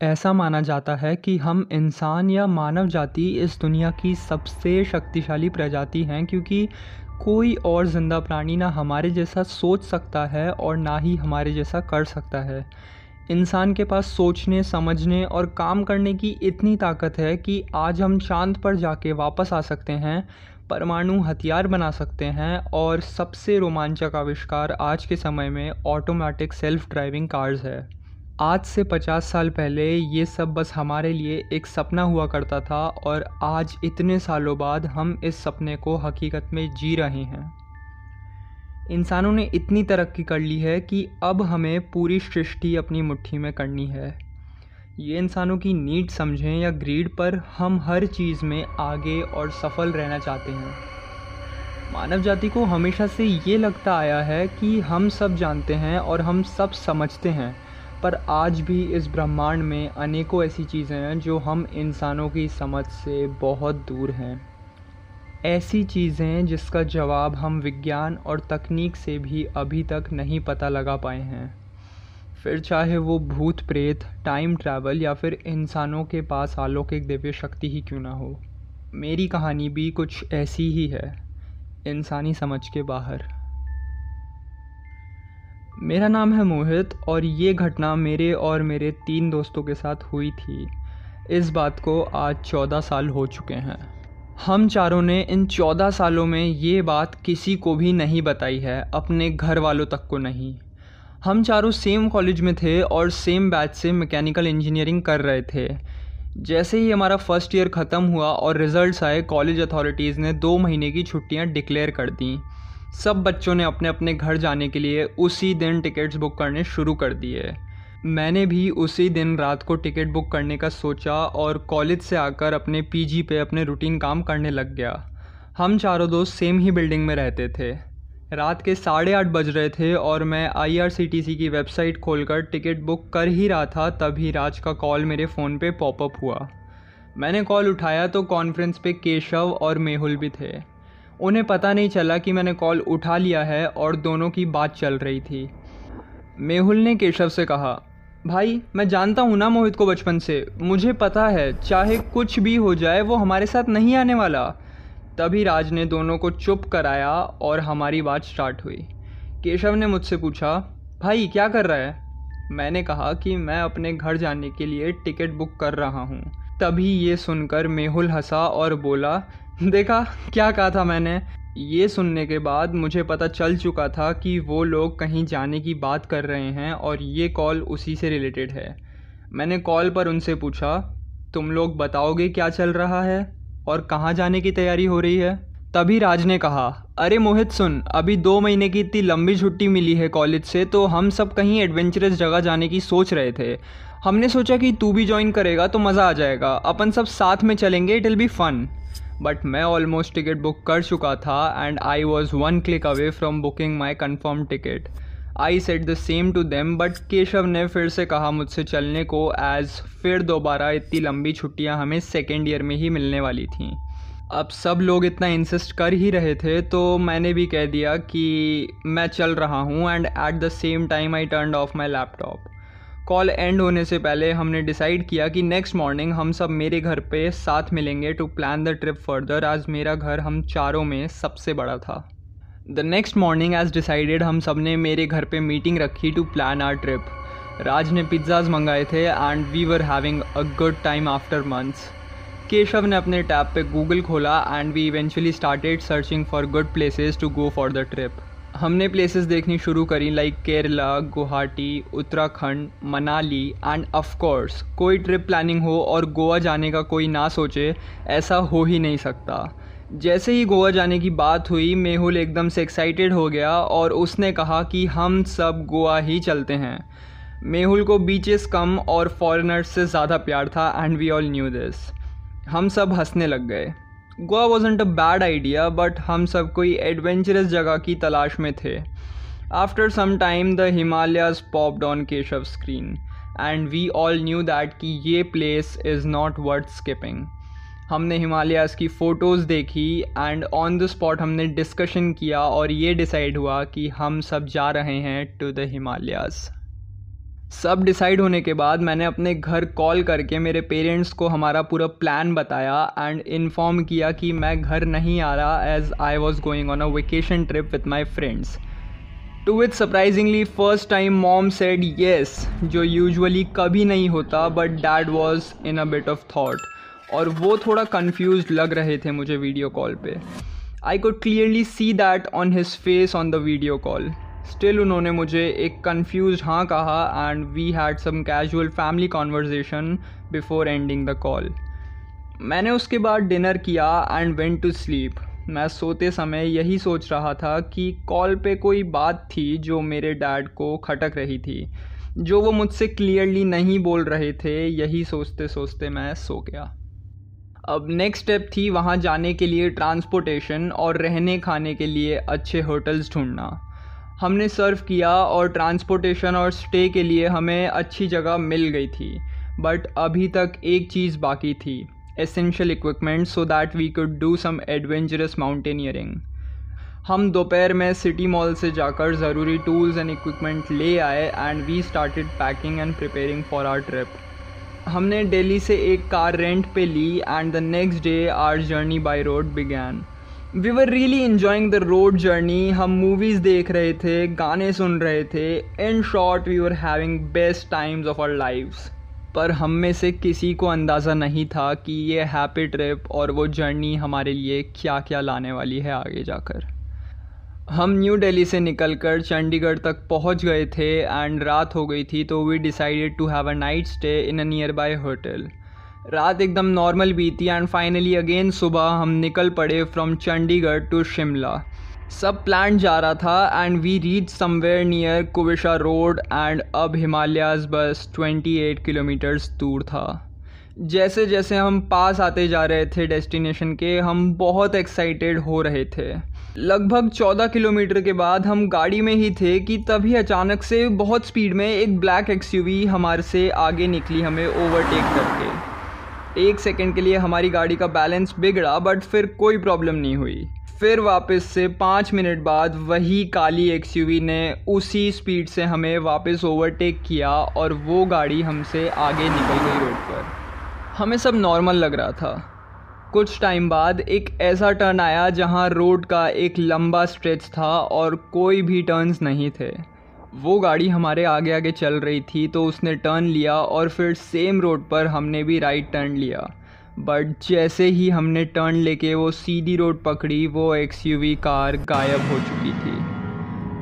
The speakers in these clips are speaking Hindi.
ऐसा माना जाता है कि हम इंसान या मानव जाति इस दुनिया की सबसे शक्तिशाली प्रजाति हैं क्योंकि कोई और ज़िंदा प्राणी ना हमारे जैसा सोच सकता है और ना ही हमारे जैसा कर सकता है। इंसान के पास सोचने, समझने और काम करने की इतनी ताकत है कि आज हम चाँद पर जाके वापस आ सकते हैं, परमाणु हथियार बना सकते हैं और सबसे रोमांचक आविष्कार आज के समय में ऑटोमेटिक सेल्फ ड्राइविंग कार्स है। आज से पचास साल पहले ये सब बस हमारे लिए एक सपना हुआ करता था और आज इतने सालों बाद हम इस सपने को हकीकत में जी रहे हैं। इंसानों ने इतनी तरक्की कर ली है कि अब हमें पूरी सृष्टि अपनी मुट्ठी में करनी है। ये इंसानों की नीड समझें या ग्रीड पर हम हर चीज़ में आगे और सफल रहना चाहते हैं। मानव जाति को हमेशा से ये लगता आया है कि हम सब जानते हैं और हम सब समझते हैं। पर आज भी इस ब्रह्मांड में अनेकों ऐसी चीज़ें हैं जो हम इंसानों की समझ से बहुत दूर हैं। ऐसी चीज़ें जिसका जवाब हम विज्ञान और तकनीक से भी अभी तक नहीं पता लगा पाए हैं। फिर चाहे वो भूत प्रेत टाइम ट्रैवल या फिर इंसानों के पास अलौकिक दिव्य शक्ति ही क्यों ना हो। मेरी कहानी भी कुछ ऐसी ही है। इंसानी समझ के बाहर। मेरा नाम है मोहित और ये घटना मेरे और मेरे तीन दोस्तों के साथ हुई थी। इस बात को आज चौदह साल हो चुके हैं। हम चारों ने इन चौदह सालों में ये बात किसी को भी नहीं बताई है, अपने घर वालों तक को नहीं। हम चारों सेम कॉलेज में थे और सेम बैच से मैकेनिकल इंजीनियरिंग कर रहे थे। जैसे ही हमारा फ़र्स्ट ईयर ख़त्म हुआ और रिज़ल्ट्स आए, कॉलेज अथॉरिटीज़ ने दो महीने की छुट्टियाँ डिक्लेयर कर दी। सब बच्चों ने अपने अपने घर जाने के लिए उसी दिन टिकट्स बुक करने शुरू कर दिए। मैंने भी उसी दिन रात को टिकट बुक करने का सोचा और कॉलेज से आकर अपने पीजी पे अपने रूटीन काम करने लग गया। हम चारों दोस्त सेम ही बिल्डिंग में रहते थे। रात के साढ़े आठ बज रहे थे और मैं आईआरसीटीसी की वेबसाइट खोलकर टिकट बुक कर ही रहा था, तभी राज का कॉल मेरे फ़ोन पे पॉपअप हुआ। मैंने कॉल उठाया तो कॉन्फ्रेंस पे केशव और मेहुल भी थे। उन्हें पता नहीं चला कि मैंने कॉल उठा लिया है और दोनों की बात चल रही थी। मेहुल ने केशव से कहा, भाई, मैं जानता हूँ ना मोहित को बचपन से। मुझे पता है, चाहे कुछ भी हो जाए, वो हमारे साथ नहीं आने वाला। तभी राज ने दोनों को चुप कराया और हमारी बात स्टार्ट हुई। केशव ने मुझसे पूछा, भाई, क्या कर रहा है? मैंने कहा कि मैं अपने घर जाने के लिए टिकट बुक कर रहा हूँ। तभी ये सुनकर मेहुल हंसा और बोला देखा, क्या कहा था मैंने? ये सुनने के बाद मुझे पता चल चुका था कि वो लोग कहीं जाने की बात कर रहे हैं और ये कॉल उसी से रिलेटेड है। मैंने कॉल पर उनसे पूछा, तुम लोग बताओगे क्या चल रहा है और कहाँ जाने की तैयारी हो रही है? तभी राज ने कहा, अरे मोहित सुन, अभी दो महीने की इतनी लंबी छुट्टी मिली है कॉलेज से तो हम सब कहीं एडवेंचरस जगह जाने की सोच रहे थे। हमने सोचा कि तू भी ज्वाइन करेगा तो मज़ा आ जाएगा। अपन सब साथ में चलेंगे it will be fun but मैं ऑलमोस्ट टिकट बुक कर चुका था and I was one click away from booking my confirm ticket I set the same to them but Keshav ने फिर से कहा मुझसे चलने को एज फिर दोबारा इतनी लंबी छुट्टियाँ हमें सेकेंड ईयर में ही मिलने वाली थी। अब सब लोग इतना इंसिस्ट कर ही रहे थे तो मैंने भी कह दिया कि मैं चल रहा हूँ and at the same time I turn off my laptop call end होने से पहले हमने डिसाइड किया कि नेक्स्ट मॉर्निंग हम सब मेरे घर पे साथ मिलेंगे to plan the trip further आज मेरा घर हम चारों में सबसे बड़ा था। The next morning as decided हम सबने मेरे घर पे मीटिंग रखी to plan our trip Raj ने पिज्ज़ाज मंगाए थे and we were having a good time after months Keshav ने अपने टैब पे गूगल खोला and we eventually started searching for good places to go for the trip हमने प्लेसेस देखनी शुरू करी like Kerala Guwahati Uttarakhand Manali and of course कोई ट्रिप प्लानिंग हो और गोवा जाने का कोई ना सोचे, ऐसा हो ही नहीं सकता। जैसे ही गोवा जाने की बात हुई, मेहुल एकदम से एक्साइटेड हो गया और उसने कहा कि हम सब गोवा ही चलते हैं। मेहुल को बीचेस कम और फॉरेनर्स से ज़्यादा प्यार था and we all knew this हम सब हंसने लग गए। Goa wasn't a bad idea but हम सब कोई एडवेंचरस जगह की तलाश में थे। After some time the Himalayas popped on Keshav screen and we all knew that कि ये place is not worth skipping हमने हिमालयाज़ की फ़ोटोज़ देखी एंड ऑन द स्पॉट हमने डिस्कशन किया, और ये डिसाइड हुआ कि हम सब जा रहे हैं टू द हिमालयाज़ सब डिसाइड होने के बाद मैंने अपने घर कॉल करके मेरे पेरेंट्स को हमारा पूरा प्लान बताया एंड इन्फॉर्म किया कि मैं घर नहीं आ रहा as I was going on a vacation trip with my friends to with surprisingly first time mom said yes जो यूजुअली कभी नहीं होता but dad was in a bit of thought और वो थोड़ा कन्फ्यूज़ लग रहे थे मुझे वीडियो कॉल पे. I could clearly see that on his face on the video call still उन्होंने मुझे एक कन्फ्यूज़ हाँ कहा and we had some casual family conversation before ending the call मैंने उसके बाद डिनर किया एंड वेंट टू स्लीप मैं सोते समय यही सोच रहा था कि कॉल पे कोई बात थी जो मेरे डैड को खटक रही थी. जो वो मुझसे क्लियरली नहीं बोल रहे थे, यही सोचते सोचते मैं सो गया. अब नेक्स्ट स्टेप थी वहाँ जाने के लिए ट्रांसपोर्टेशन और रहने खाने के लिए अच्छे होटल्स ढूंढना. हमने सर्व किया और ट्रांसपोर्टेशन और स्टे के लिए हमें अच्छी जगह मिल गई थी, बट अभी तक एक चीज़ बाकी थी essential equipment so that we could do some adventurous mountaineering हम दोपहर में सिटी मॉल से जाकर ज़रूरी टूल्स एंड इक्विपमेंट ले आए and we started packing and preparing for our trip हमने दिल्ली से एक कार रेंट पे ली and the next day our journey by road began we were really enjoying the road journey हम मूवीज़ देख रहे थे, गाने सुन रहे थे. In short we were having best times of our lifes पर हम में से किसी को अंदाज़ा नहीं था कि ये हैप्पी ट्रिप और वो जर्नी हमारे लिए क्या क्या लाने वाली है आगे जाकर. हम न्यू दिल्ली से निकलकर चंडीगढ़ तक पहुँच गए थे एंड रात हो गई थी तो we decided to have a night stay in a nearby hotel रात एकदम नॉर्मल बीती एंड फाइनली अगेन सुबह हम निकल पड़े फ्रॉम चंडीगढ़ टू शिमला। सब प्लान जा रहा था and we reach somewhere near कुविशा road and अब हिमालयाज बस 28 किलोमीटर्स दूर था। जैसे जैसे हम पास आते जा रहे थे डेस्टिनेशन के, हम बहुत एक्साइटेड हो रहे थे। लगभग 14 किलोमीटर के बाद हम गाड़ी में ही थे कि तभी अचानक से बहुत स्पीड में एक ब्लैक एक्सयूवी हमारे से आगे निकली हमें ओवरटेक करके। एक सेकेंड के लिए हमारी गाड़ी का बैलेंस बिगड़ा, बट फिर कोई प्रॉब्लम नहीं हुई। फिर वापस से पाँच मिनट बाद वही काली एक्सयूवी ने उसी स्पीड से हमें वापस ओवरटेक किया और वो गाड़ी हमसे आगे निकल गई रोड पर। हमें सब नॉर्मल लग रहा था। कुछ टाइम बाद एक ऐसा टर्न आया जहाँ रोड का एक लंबा स्ट्रेच था और कोई भी टर्न्स नहीं थे। वो गाड़ी हमारे आगे आगे चल रही थी तो उसने टर्न लिया और फिर सेम रोड पर हमने भी राइट टर्न लिया। बट जैसे ही हमने टर्न लेके वो सीधी रोड पकड़ी, वो एक्सयूवी कार गायब हो चुकी थी।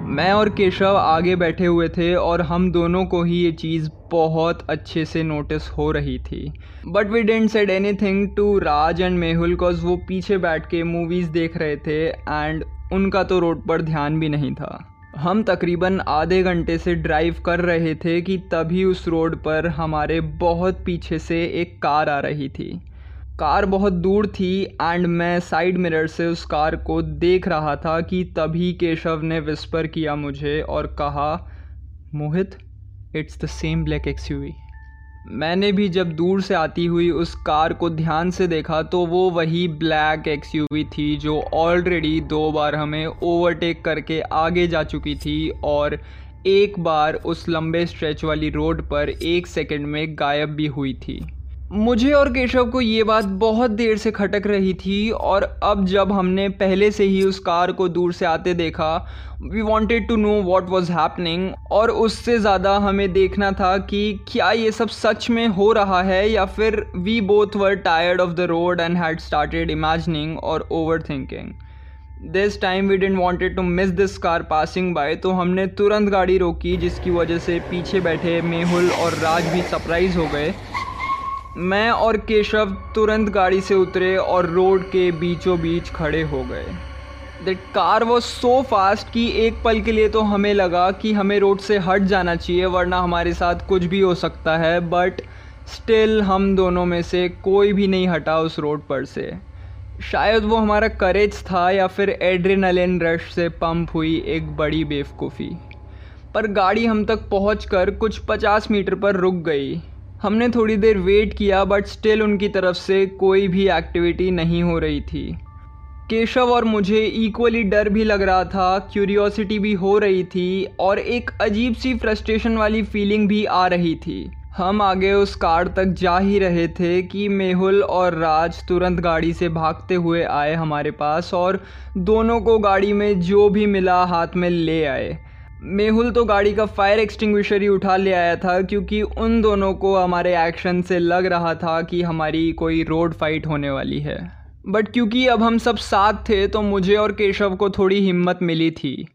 मैं और केशव आगे बैठे हुए थे और हम दोनों को ही ये चीज़ बहुत अच्छे से नोटिस हो रही थी। But we didn't said anything to Raj and Mehul cause वो पीछे बैठ के मूवीज़ देख रहे थे एंड उनका तो रोड पर ध्यान भी नहीं था। हम तकरीबन आधे घंटे से ड्राइव कर रहे थे कि तभी उस रोड पर हमारे बहुत पीछे से एक कार आ रही थी। कार बहुत दूर थी एंड मैं साइड मिरर से उस कार को देख रहा था कि तभी केशव ने विस्पर किया मुझे और कहा, Mohit it's the same black XUV मैंने भी जब दूर से आती हुई उस कार को ध्यान से देखा तो वो वही ब्लैक एक्सयूवी थी जो ऑलरेडी दो बार हमें ओवरटेक करके आगे जा चुकी थी और एक बार उस लंबे स्ट्रेच वाली रोड पर एक सेकंड में गायब भी हुई थी। मुझे और केशव को ये बात बहुत देर से खटक रही थी और अब जब हमने पहले से ही उस कार को दूर से आते देखा we wanted to know what was happening और उससे ज़्यादा हमें देखना था कि क्या ये सब सच में हो रहा है या फिर we both were tired of the road and had started imagining और overthinking this time we didn't wanted to miss this car passing by तो हमने तुरंत गाड़ी रोकी, जिसकी वजह से पीछे बैठे मेहुल और राज भी सरप्राइज़ हो गए। मैं और केशव तुरंत गाड़ी से उतरे और रोड के बीचों बीच खड़े हो गए। That car was so fast कि एक पल के लिए तो हमें लगा कि हमें रोड से हट जाना चाहिए, वरना हमारे साथ कुछ भी हो सकता है बट स्टिल हम दोनों में से कोई भी नहीं हटा उस रोड पर से। शायद वो हमारा करेज था या फिर एड्रेनलिन रश से पंप हुई एक बड़ी बेवकूफ़ी। पर गाड़ी हम तक पहुँच कुछ पचास मीटर पर रुक गई। हमने थोड़ी देर वेट किया बट स्टिल उनकी तरफ़ से कोई भी एक्टिविटी नहीं हो रही थी। केशव और मुझे इक्वली डर भी लग रहा था क्यूरियोसिटी भी हो रही थी, और एक अजीब सी फ्रस्ट्रेशन वाली फीलिंग भी आ रही थी। हम आगे उस कार तक जा ही रहे थे कि मेहुल और राज तुरंत गाड़ी से भागते हुए आए हमारे पास, और दोनों को गाड़ी में जो भी मिला हाथ में ले आए। मेहुल तो गाड़ी का फायर एक्सटिंग्विशर ही उठा ले आया था, क्योंकि उन दोनों को हमारे एक्शन से लग रहा था कि हमारी कोई रोड फाइट होने वाली है। बट क्योंकि अब हम सब साथ थे तो मुझे और केशव को थोड़ी हिम्मत मिली थी।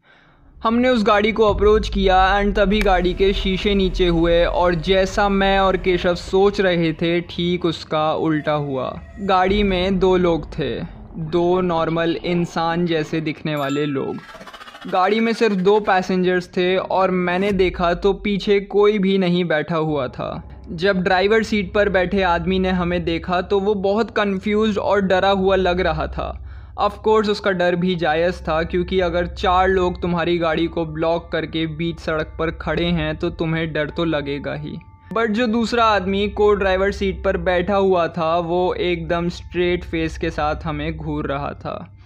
हमने उस गाड़ी को अप्रोच किया एंड तभी गाड़ी के शीशे नीचे हुए, और जैसा मैं और केशव सोच रहे थे, ठीक उसका उल्टा हुआ। गाड़ी में दो लोग थे, दो नॉर्मल इंसान जैसे दिखने वाले लोग। गाड़ी में सिर्फ़ दो पैसेंजर्स थे और मैंने देखा तो पीछे कोई भी नहीं बैठा हुआ था। जब ड्राइवर सीट पर बैठे आदमी ने हमें देखा तो वो बहुत कंफ्यूज और डरा हुआ लग रहा था। ऑफ़ कोर्स उसका डर भी जायज़ था क्योंकि अगर चार लोग तुम्हारी गाड़ी को ब्लॉक करके बीच सड़क पर खड़े हैं तो तुम्हें डर तो लगेगा ही। बट जो दूसरा आदमी को ड्राइवर सीट पर बैठा हुआ था, वो एकदम स्ट्रेट फेस के साथ हमें घूर रहा था।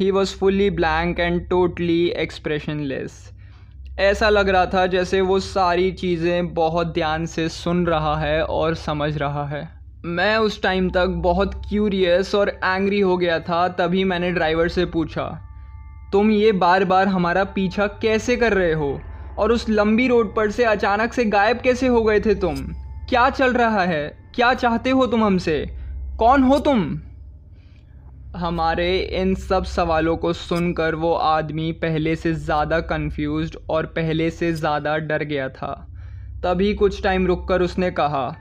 He was fully blank and totally expressionless ऐसा लग रहा था जैसे वो सारी चीज़ें बहुत ध्यान से सुन रहा है और समझ रहा है। मैं उस टाइम तक बहुत क्यूरियस और एंग्री हो गया था, तभी मैंने ड्राइवर से पूछा, तुम ये बार बार हमारा पीछा कैसे कर रहे हो? और उस लंबी रोड पर से अचानक से गायब कैसे हो गए थे तुम? क्या चल रहा है? क्या चाहते हो तुम हमसे? कौन हो तुम? हमारे इन सब सवालों को सुनकर वो आदमी पहले से ज़्यादा कंफ्यूज्ड और पहले से ज़्यादा डर गया था। तभी कुछ टाइम रुककर उसने कहा,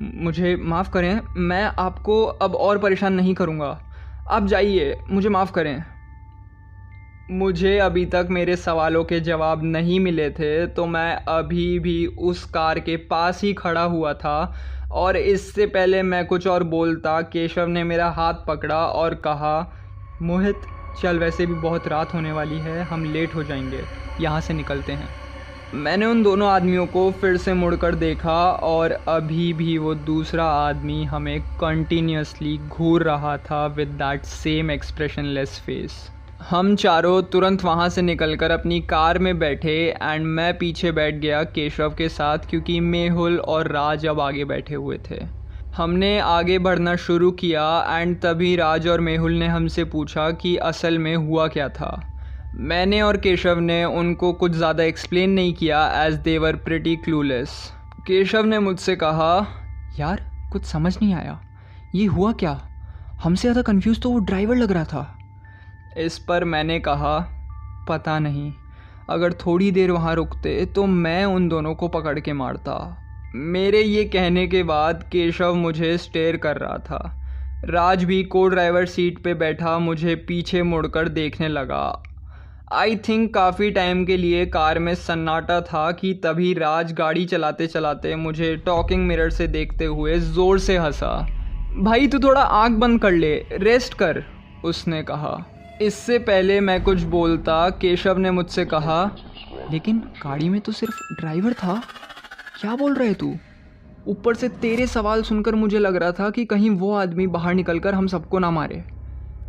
मुझे माफ़ करें, मैं आपको अब और परेशान नहीं करूँगा। आप जाइए, मुझे माफ़ करें। मुझे अभी तक मेरे सवालों के जवाब नहीं मिले थे तो मैं अभी भी उस कार के पास ही खड़ा हुआ था और इससे पहले मैं कुछ और बोलता, केशव ने मेरा हाथ पकड़ा और कहा, मोहित, चल, वैसे भी बहुत रात होने वाली है, हम लेट हो जाएँगे, यहाँ से निकलते हैं। मैंने उन दोनों आदमियों को फिर से मुड़कर देखा और अभी भी वो दूसरा आदमी हमें कंटिन्यूसली घूर रहा था with that same expressionless face हम चारों तुरंत वहाँ से निकलकर अपनी कार में बैठे एंड मैं पीछे बैठ गया केशव के साथ क्योंकि मेहुल और राज अब आगे बैठे हुए थे। हमने आगे बढ़ना शुरू किया एंड तभी राज और मेहुल ने हमसे पूछा कि असल में हुआ क्या था। मैंने और केशव ने उनको कुछ ज़्यादा एक्सप्लेन नहीं किया as they were pretty clueless Keshav ने मुझसे कहा, यार, कुछ समझ नहीं आया। ये हुआ क्या? हमसे ज़्यादा कंफ्यूज तो वो ड्राइवर लग रहा था। इस पर मैंने कहा, पता नहीं। अगर थोड़ी देर वहाँ रुकते तो मैं उन दोनों को पकड़ के मारता। मेरे ये कहने के बाद केशव मुझे स्टेयर कर रहा था। राज भी को ड्राइवर सीट पे बैठा मुझे पीछे मुड़कर देखने लगा। आई थिंक काफ़ी टाइम के लिए कार में सन्नाटा था कि तभी राज गाड़ी चलाते चलाते मुझे टॉकिंग मिरर से देखते हुए ज़ोर से हंसा। भाई, तू थोड़ा आँख बंद कर ले रेस्ट कर, उसने कहा। इससे पहले मैं कुछ बोलता, केशव ने मुझसे कहा। लेकिन गाड़ी में तो सिर्फ़ ड्राइवर था। क्या बोल रहे तू? ऊपर से तेरे सवाल सुनकर मुझे लग रहा था कि कहीं वो आदमी बाहर निकलकर हम सबको ना मारे।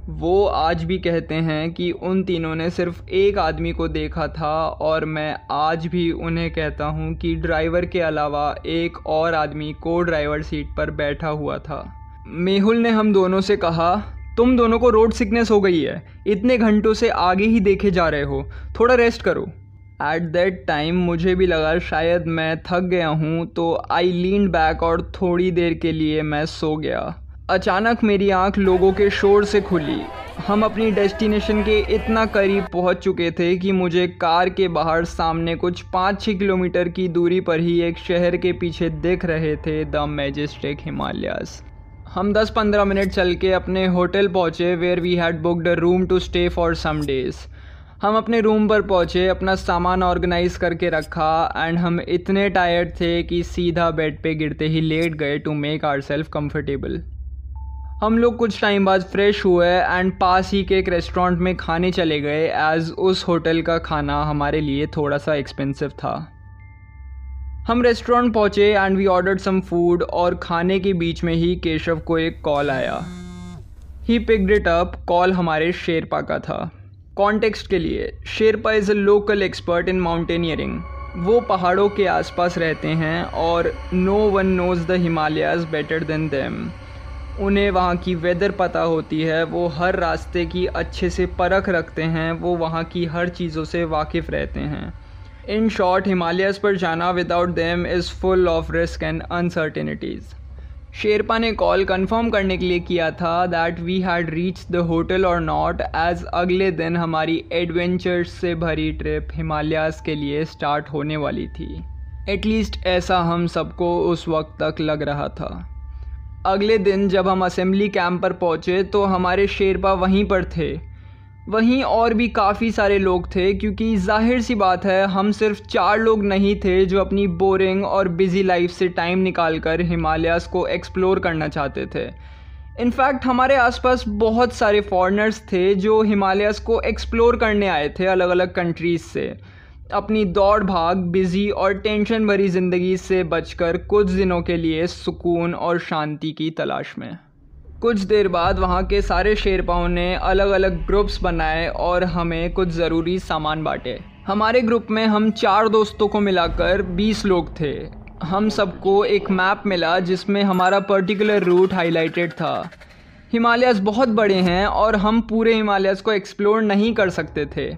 वो आज भी कहते हैं कि उन तीनों ने सिर्फ़ एक आदमी को देखा था और मैं आज भी उन्हें कहता हूँ कि ड्राइवर के अलावा एक और आदमी को ड्राइवर सीट पर बैठा हुआ था। मेहुल ने हम दोनों से कहा तुम दोनों को रोड सिकनेस हो गई है। इतने घंटों से आगे ही देखे जा रहे हो। थोड़ा रेस्ट करो। एट दैट टाइम मुझे भी लगा शायद मैं थक गया हूँ तो आई लीन बैक और थोड़ी देर के लिए मैं सो गया। अचानक मेरी आँख लोगों के शोर से खुली। हम अपनी डेस्टिनेशन के इतना करीब पहुँच चुके थे कि मुझे कार के बाहर सामने कुछ पाँच छः किलोमीटर की दूरी पर ही एक शहर के पीछे दिख रहे थे द मैजेस्टिक हिमालयास। हम 10-15 मिनट चल के अपने होटल पहुँचे where we had booked room to stay for some days हम अपने रूम पर पहुँचे, अपना सामान ऑर्गेनाइज करके रखा एंड हम इतने टायर्ड थे कि सीधा बेड पे गिरते ही लेट गए to make our self comfortable हम लोग कुछ टाइम बाद फ्रेश हुए एंड पास ही के एक रेस्टोरेंट में खाने चले गए एज उस होटल का खाना हमारे लिए थोड़ा सा एक्सपेंसिव था। हम रेस्टोरेंट पहुँचे and we order some food और खाने के बीच में ही केशव को एक कॉल आया। He picked it up call हमारे शेरपा का था। कॉन्टेक्स्ट के लिए, Sherpa is a local expert in mountaineering वो पहाड़ों के आसपास रहते हैं और no one knows the Himalayas better than them उन्हें वहाँ की वेदर पता होती है, वो हर रास्ते की अच्छे से परख रखते हैं, वो वहाँ की हर चीज़ों से वाकिफ़ रहते हैं। इन शॉर्ट हिमालयस पर जाना without them is full of risk and uncertainties Sherpa ने कॉल कंफर्म करने के लिए किया था that we had reach the hotel और नॉट एज अगले दिन हमारी एडवेंचर्स से भरी ट्रिप हिमालयास के लिए स्टार्ट होने वाली थी. एटलीस्ट ऐसा हम सबको उस वक्त तक लग रहा था. अगले दिन जब हम असेंबली कैंप पर पहुँचे तो हमारे शेरपा वहीं पर थे. वहीं और भी काफ़ी सारे लोग थे, क्योंकि ज़ाहिर सी बात है, हम सिर्फ़ चार लोग नहीं थे जो अपनी बोरिंग और बिज़ी लाइफ से टाइम निकाल कर हिमालयास को एक्सप्लोर करना चाहते थे। इनफैक्ट हमारे आसपास बहुत सारे फॉरनर्स थे जो हिमालयास को एक्सप्लोर करने आए थे अलग अलग कंट्रीज़ से। अपनी दौड़ भाग बिज़ी और टेंशन भरी ज़िंदगी से बचकर कुछ दिनों के लिए सुकून और शांति की तलाश में। कुछ देर बाद वहाँ के सारे शेरपाओं ने अलग अलग ग्रुप्स बनाए और हमें कुछ ज़रूरी सामान बांटे। हमारे ग्रुप में हम चार दोस्तों को मिलाकर बीस लोग थे। हम सबको एक मैप मिला जिसमें हमारा पर्टिकुलर रूट हाईलाइटेड था। हिमालयस बहुत बड़े हैं और हम पूरे हिमालयस को एक्सप्लोर नहीं कर सकते थे।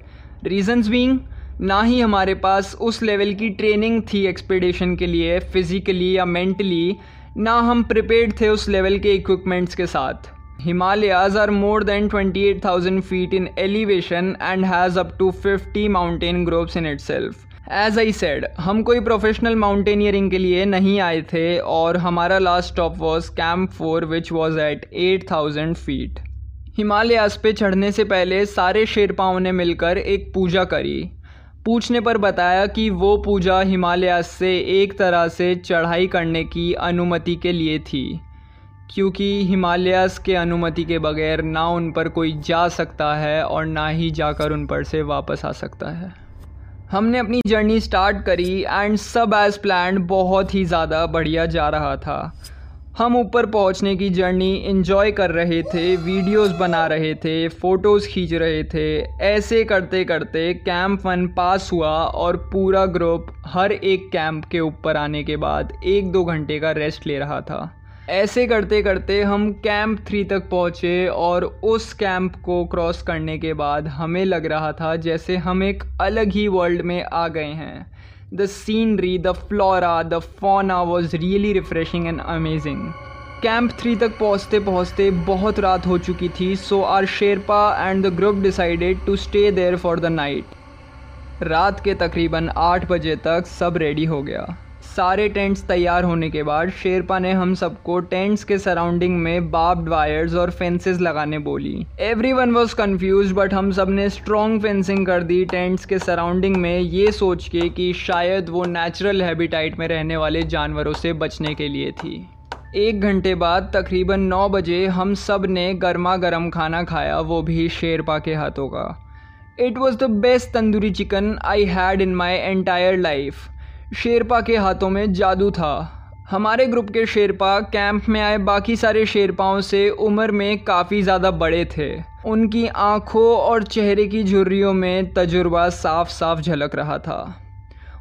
रीजंस बीइंग, ना ही हमारे पास उस लेवल की ट्रेनिंग थी एक्सपीडिशन के लिए, फिज़िकली या मेंटली ना हम प्रिपेयर्ड थे उस लेवल के इक्विपमेंट्स के साथ। Himalayas are more than 28,000 feet in elevation and has up to 50 mountain groups in itself as I said हम कोई प्रोफेशनल माउंटेनियरिंग के लिए नहीं आए थे और हमारा last stop was camp four which was at 8,000 feet Himalayas पे चढ़ने से पहले सारे शेरपाओं ने मिलकर एक पूजा करी। पूछने पर बताया कि वो पूजा हिमालय से एक तरह से चढ़ाई करने की अनुमति के लिए थी, क्योंकि हिमालयस के अनुमति के बगैर ना उन पर कोई जा सकता है और ना ही जाकर उन पर से वापस आ सकता है। हमने अपनी जर्नी स्टार्ट करी एंड सब एज़ प्लान बहुत ही ज़्यादा बढ़िया जा रहा था। हम ऊपर पहुँचने की जर्नी इन्जॉय कर रहे थे वीडियोस बना रहे थे फ़ोटोज़ खींच रहे थे। ऐसे करते करते कैंप वन पास हुआ और पूरा ग्रुप हर एक कैंप के ऊपर आने के बाद एक दो घंटे का रेस्ट ले रहा था। ऐसे करते करते हम कैंप थ्री तक पहुँचे और उस कैंप को क्रॉस करने के बाद हमें लग रहा था जैसे हम एक अलग ही वर्ल्ड में आ गए हैं। The scenery, the flora, the fauna was really refreshing and amazing. Camp three तक पहुँचते पहुँचते बहुत रात हो चुकी थी so our Sherpa and the group decided to stay there for the night रात के तकरीबन आठ बजे तक सब रेडी हो गया सारे टेंट्स तैयार होने के बाद शेरपा ने हम सबको टेंट्स के सराउंडिंग में बाब्ड वायर्स और फेंसेस लगाने बोली। Everyone was confuse but हम सबने स्ट्रॉन्ग फेंसिंग कर दी टेंट्स के सराउंडिंग में ये सोच के कि शायद वो नेचुरल हैबिटाइट में रहने वाले जानवरों से बचने के लिए थी। एक घंटे बाद तकरीबन नौ बजे हम सबने गर्मा गर्म खाना खाया, वो भी शेरपा के हाथों का। It was the best tandoori chicken I had in my entire life Sherpa के हाथों में जादू था। हमारे ग्रुप के शेरपा कैंप में आए बाकी सारे शेरपाओं से उम्र में काफ़ी ज़्यादा बड़े थे। उनकी आँखों और चेहरे की झुर्रियों में तजुर्बा साफ़ साफ़ झलक रहा था।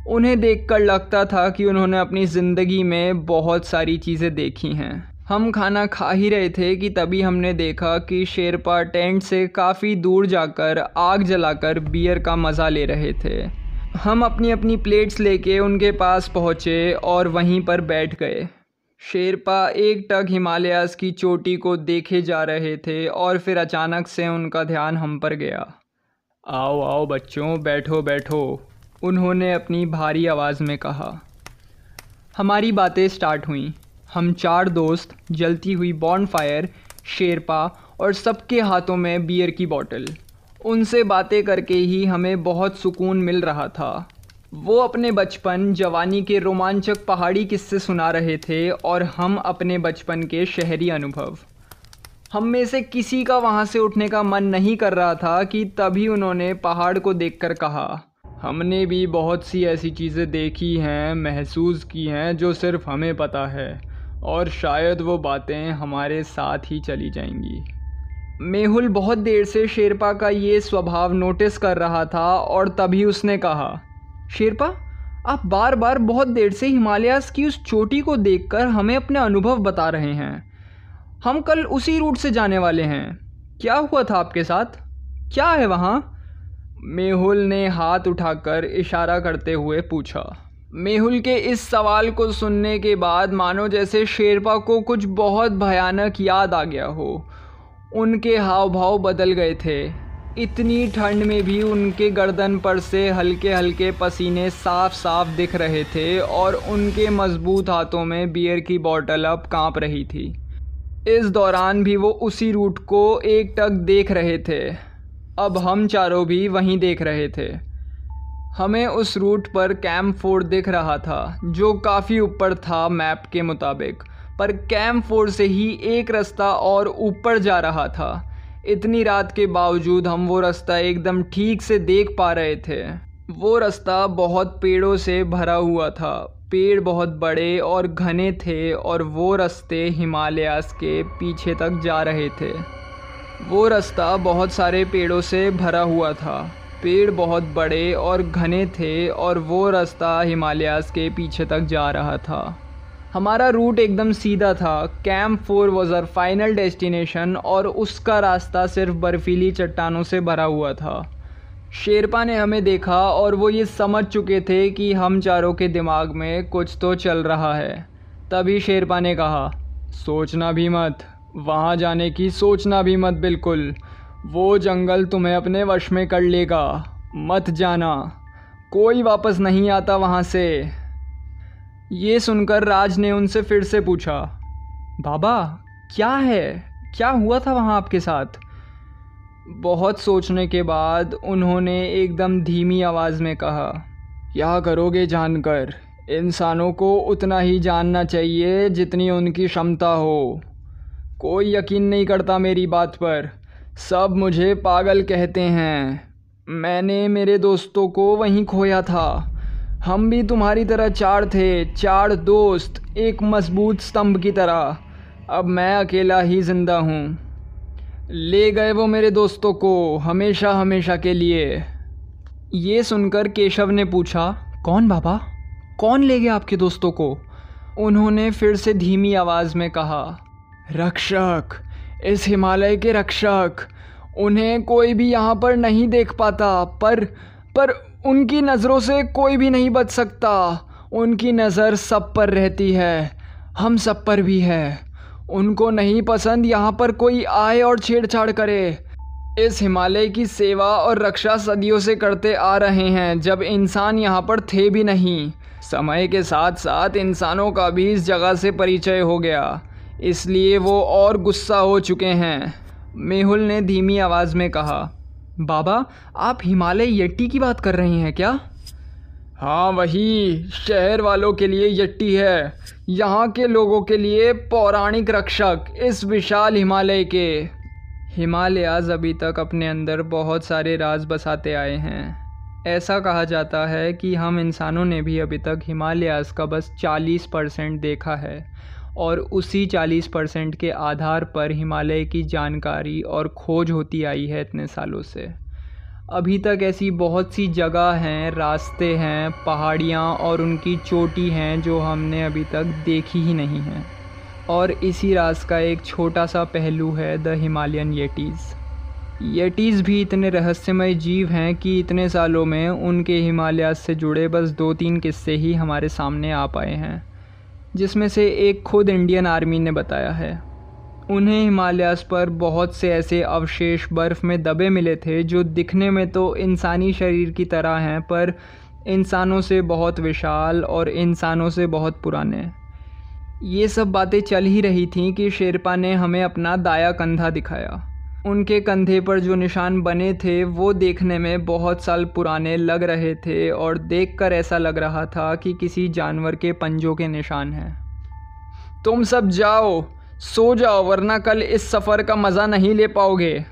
उन्हें देखकर लगता था कि उन्होंने अपनी ज़िंदगी में बहुत सारी चीज़ें देखी हैं। हम खाना खा ही रहे थे कि तभी हमने देखा कि शेरपा टेंट से काफ़ी दूर जाकर आग जलाकर बियर का मज़ा ले रहे थे। हम अपनी अपनी प्लेट्स लेके उनके पास पहुँचे और वहीं पर बैठ गए। शेरपा एक टक हिमालयास की चोटी को देखे जा रहे थे और फिर अचानक से उनका ध्यान हम पर गया। आओ आओ बच्चों, बैठो बैठो, उन्होंने अपनी भारी आवाज़ में कहा। हमारी बातें स्टार्ट हुई। हम चार दोस्त, जलती हुई बॉन्ड फायर शेरपा और सबके हाथों में बियर की बोतल उनसे बातें करके ही हमें बहुत सुकून मिल रहा था। वो अपने बचपन जवानी के रोमांचक पहाड़ी किस्से सुना रहे थे और हम अपने बचपन के शहरी अनुभव। हम में से किसी का वहाँ से उठने का मन नहीं कर रहा था कि तभी उन्होंने पहाड़ को देखकर कहा। हमने भी बहुत सी ऐसी चीज़ें देखी हैं, महसूस की हैं, जो सिर्फ़ हमें पता है, और शायद वो बातें हमारे साथ ही चली जाएँगी। मेहुल बहुत देर से शेरपा का ये स्वभाव नोटिस कर रहा था और तभी उसने कहा, शेरपा, आप बार बार बहुत देर से हिमालयास की उस चोटी को देखकर हमें अपने अनुभव बता रहे हैं। हम कल उसी रूट से जाने वाले हैं। क्या हुआ था आपके साथ? क्या है वहाँ? मेहुल ने हाथ उठाकर इशारा करते हुए पूछा। मेहुल के इस सवाल को सुनने के बाद मानो जैसे शेरपा को कुछ बहुत भयानक याद आ गया हो। उनके हाव भाव बदल गए थे। इतनी ठंड में भी उनके गर्दन पर से हल्के हल्के पसीने साफ़ साफ़ दिख रहे थे और उनके मज़बूत हाथों में बियर की बोतल अब काँप रही थी। इस दौरान भी वो उसी रूट को एक टक देख रहे थे। अब हम चारों भी वहीं देख रहे थे। हमें उस रूट पर कैंप फोर्ट दिख रहा था, जो काफ़ी ऊपर था मैप के मुताबिक। पर कैंप फोर्ट से ही एक रास्ता और ऊपर जा रहा था। इतनी रात के बावजूद हम वो रास्ता एकदम ठीक से देख पा रहे थे। वो रास्ता बहुत पेड़ों से भरा हुआ था। पेड़ बहुत बड़े और घने थे और वो रास्ते हिमालयास के पीछे तक जा रहे थे। वो रास्ता बहुत सारे पेड़ों से भरा हुआ था। पेड़ बहुत बड़े और घने थे और वो रास्ता हिमालयास के पीछे तक जा रहा था। हमारा रूट एकदम सीधा था। Camp four was our final destination और उसका रास्ता सिर्फ़ बर्फीली चट्टानों से भरा हुआ था। शेरपा ने हमें देखा और वो ये समझ चुके थे कि हम चारों के दिमाग में कुछ तो चल रहा है। तभी शेरपा ने कहा, सोचना भी मत। वहाँ जाने की सोचना भी मत बिल्कुल। वो जंगल तुम्हें अपने वश में कर लेगा। मत जाना। कोई वापस नहीं आता वहाँ से। ये सुनकर राज ने उनसे फिर से पूछा, बाबा, क्या है? क्या हुआ था वहाँ आपके साथ? बहुत सोचने के बाद उन्होंने एकदम धीमी आवाज़ में कहा, क्या करोगे जानकर? इंसानों को उतना ही जानना चाहिए जितनी उनकी क्षमता हो। कोई यकीन नहीं करता मेरी बात पर। सब मुझे पागल कहते हैं। मैंने मेरे दोस्तों को वहीं खोया था। हम भी तुम्हारी तरह चार थे, चार दोस्त, एक मज़बूत स्तंभ की तरह। अब मैं अकेला ही ज़िंदा हूँ। ले गए वो मेरे दोस्तों को, हमेशा हमेशा के लिए। ये सुनकर केशव ने पूछा, कौन बाबा? कौन ले गया आपके दोस्तों को? उन्होंने फिर से धीमी आवाज़ में कहा, रक्षक, इस हिमालय के रक्षक। उन्हें कोई भी यहाँ पर नहीं देख पाता, पर पर उनकी नज़रों से कोई भी नहीं बच सकता। उनकी नज़र सब पर रहती है, हम सब पर भी है। उनको नहीं पसंद यहाँ पर कोई आए और छेड़छाड़ करे। इस हिमालय की सेवा और रक्षा सदियों से करते आ रहे हैं, जब इंसान यहाँ पर थे भी नहीं। समय के साथ साथ इंसानों का भी इस जगह से परिचय हो गया। इसलिए वो और गुस्सा हो चुके हैं। मेहुल ने धीमी आवाज़ में कहा बाबा, आप हिमालय यट्टी की बात कर रहे हैं क्या? हाँ वही, शहर वालों के लिए यट्टी है। यहाँ के लोगों के लिए पौराणिक रक्षक इस विशाल हिमालय के। हिमालयाज अभी तक अपने अंदर बहुत सारे राज बसाते आए हैं। ऐसा कहा जाता है कि हम इंसानों ने भी अभी तक हिमालयाज का बस 40 परसेंट देखा है। और उसी 40 परसेंट के आधार पर हिमालय की जानकारी और खोज होती आई है इतने सालों से। अभी तक ऐसी बहुत सी जगह हैं, रास्ते हैं, पहाड़ियाँ और उनकी चोटी हैं जो हमने अभी तक देखी ही नहीं हैं। और इसी रास का एक छोटा सा पहलू है द हिमालयन येटीज़। येटीज़ भी इतने रहस्यमय जीव हैं कि इतने सालों में उनके हिमालय से जुड़े बस दो तीन किस्से ही हमारे सामने आ पाए हैं। जिसमें से एक खुद इंडियन आर्मी ने बताया है। उन्हें हिमालयास पर बहुत से ऐसे अवशेष बर्फ़ में दबे मिले थे जो दिखने में तो इंसानी शरीर की तरह हैं, पर इंसानों से बहुत विशाल और इंसानों से बहुत पुराने। ये सब बातें चल ही रही थीं कि शेरपा ने हमें अपना दाया कंधा दिखाया। उनके कंधे पर जो निशान बने थे, वो देखने में बहुत साल पुराने लग रहे थे और देखकर ऐसा लग रहा था कि किसी जानवर के पंजों के निशान हैं। तुम सब जाओ, सो जाओ, वरना कल इस सफ़र का मज़ा नहीं ले पाओगे।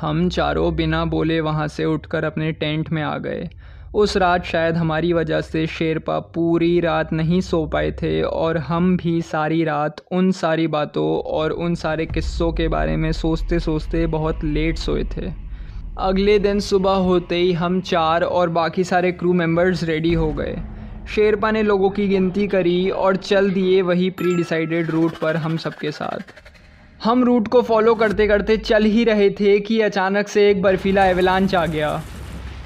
हम चारों बिना बोले वहाँ से उठकर अपने टेंट में आ गए। उस रात शायद हमारी वजह से शेरपा पूरी रात नहीं सो पाए थे और हम भी सारी रात उन सारी बातों और उन सारे किस्सों के बारे में सोचते सोचते बहुत लेट सोए थे। अगले दिन सुबह होते ही हम चार और बाकी सारे क्रू मेंबर्स रेडी हो गए। शेरपा ने लोगों की गिनती करी और चल दिए वही प्री डिसाइडेड रूट पर हम सबके साथ। हम रूट को फॉलो करते करते चल ही रहे थे कि अचानक से एक बर्फीला एवलांच आ गया।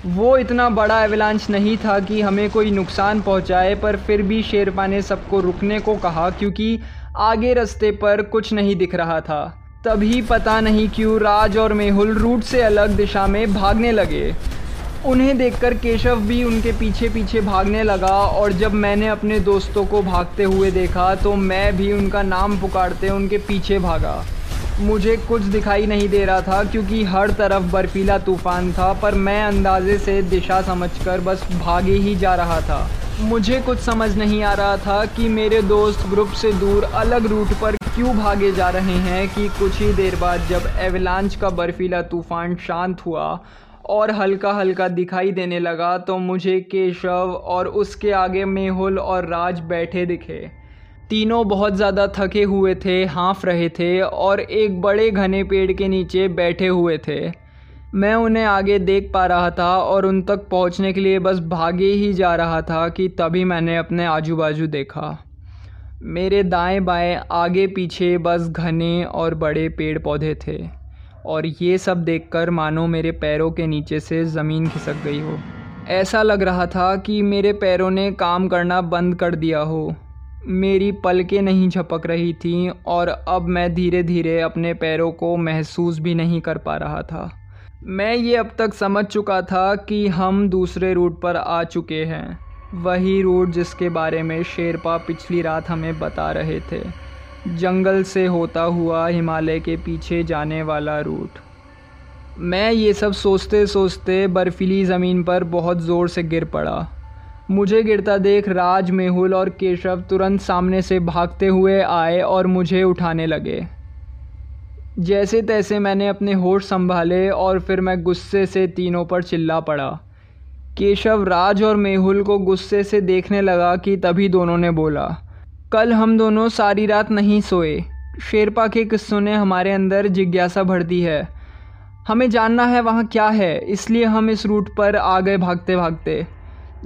वो इतना बड़ा एवलांच नहीं था कि हमें कोई नुकसान पहुँचाए, पर फिर भी शेरपा ने सबको रुकने को कहा, क्योंकि आगे रास्ते पर कुछ नहीं दिख रहा था। तभी पता नहीं क्यों राज और मेहुल रूट से अलग दिशा में भागने लगे। उन्हें देखकर केशव भी उनके पीछे पीछे भागने लगा, और जब मैंने अपने दोस्तों को भागते हुए देखा तो मैं भी उनका नाम पुकारते उनके पीछे भागा। मुझे कुछ दिखाई नहीं दे रहा था क्योंकि हर तरफ़ बर्फीला तूफ़ान था, पर मैं अंदाजे से दिशा समझकर बस भागे ही जा रहा था। मुझे कुछ समझ नहीं आ रहा था कि मेरे दोस्त ग्रुप से दूर अलग रूट पर क्यों भागे जा रहे हैं कि कुछ ही देर बाद जब एवलांच का बर्फीला तूफ़ान शांत हुआ और हल्का हल्का दिखाई देने लगा तो मुझे केशव और उसके आगे मेहुल और राज बैठे दिखे। तीनों बहुत ज़्यादा थके हुए थे, हाँफ रहे थे और एक बड़े घने पेड़ के नीचे बैठे हुए थे। मैं उन्हें आगे देख पा रहा था और उन तक पहुँचने के लिए बस भागे ही जा रहा था कि तभी मैंने अपने आजू बाजू देखा। मेरे दाएँ बाएँ, आगे पीछे बस घने और बड़े पेड़ पौधे थे और ये सब देखकर मानो मेरे पैरों के नीचे से ज़मीन खिसक गई हो। ऐसा लग रहा था कि मेरे पैरों ने काम करना बंद कर दिया हो। मेरी पलकें नहीं झपक रही थीं और अब मैं धीरे धीरे अपने पैरों को महसूस भी नहीं कर पा रहा था। मैं ये अब तक समझ चुका था कि हम दूसरे रूट पर आ चुके हैं। वही रूट जिसके बारे में शेरपा पिछली रात हमें बता रहे थे। जंगल से होता हुआ हिमालय के पीछे जाने वाला रूट। मैं ये सब सोचते सोचते बर्फीली ज़मीन पर बहुत ज़ोर से गिर पड़ा। मुझे गिरता देख राज मेहुल और केशव तुरंत सामने से भागते हुए आए और मुझे उठाने लगे। जैसे तैसे मैंने अपने होश संभाले और फिर मैं गुस्से से तीनों पर चिल्ला पड़ा। केशव, राज और मेहुल को गुस्से से देखने लगा कि तभी दोनों ने बोला, कल हम दोनों सारी रात नहीं सोए। शेरपा के किस्सों ने हमारे अंदर जिज्ञासा भर दी है। हमें जानना है वहाँ क्या है, इसलिए हम इस रूट पर आ गए भागते भागते